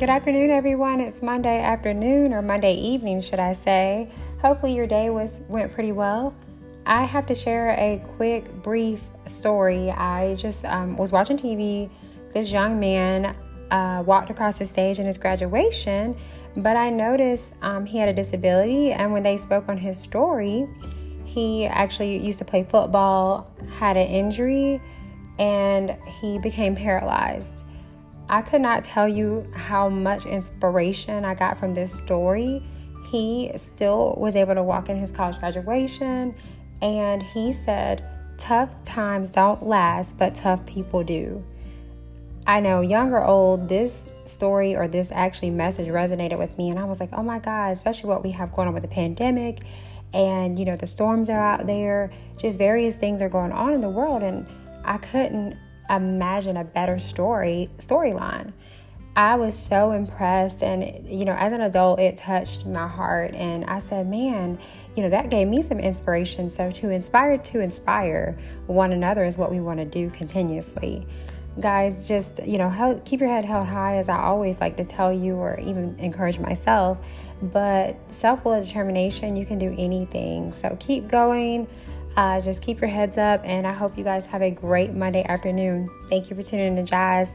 Good afternoon, everyone. It's Monday afternoon or Monday evening, should I say. Hopefully, your day was went pretty well. I have to share a quick, brief story. I just um, was watching TV. This young man uh, walked across the stage in his graduation, but I noticed um, he had a disability. And when they spoke on his story, he actually used to play football, had an injury, and he became paralyzed. I could not tell you how much inspiration I got from this story. He still was able to walk in his college graduation, and he said, Tough times don't last, but tough people do. I know, young or old, this story or this actually message resonated with me, and I was like, oh my God, especially what we have going on with the pandemic, and you know, the storms are out there, just various things are going on in the world, and I couldn't imagine a better story storyline. I was so impressed and you know as an adult it touched my heart and I said, "Man, you know that gave me some inspiration." So to inspire to inspire one another is what we want to do continuously. Guys, just you know, help, keep your head held high as I always like to tell you or even encourage myself. But self-will determination, you can do anything. So keep going uh, just keep your heads up, and I hope you guys have a great Monday afternoon. Thank you for tuning in to Jazz.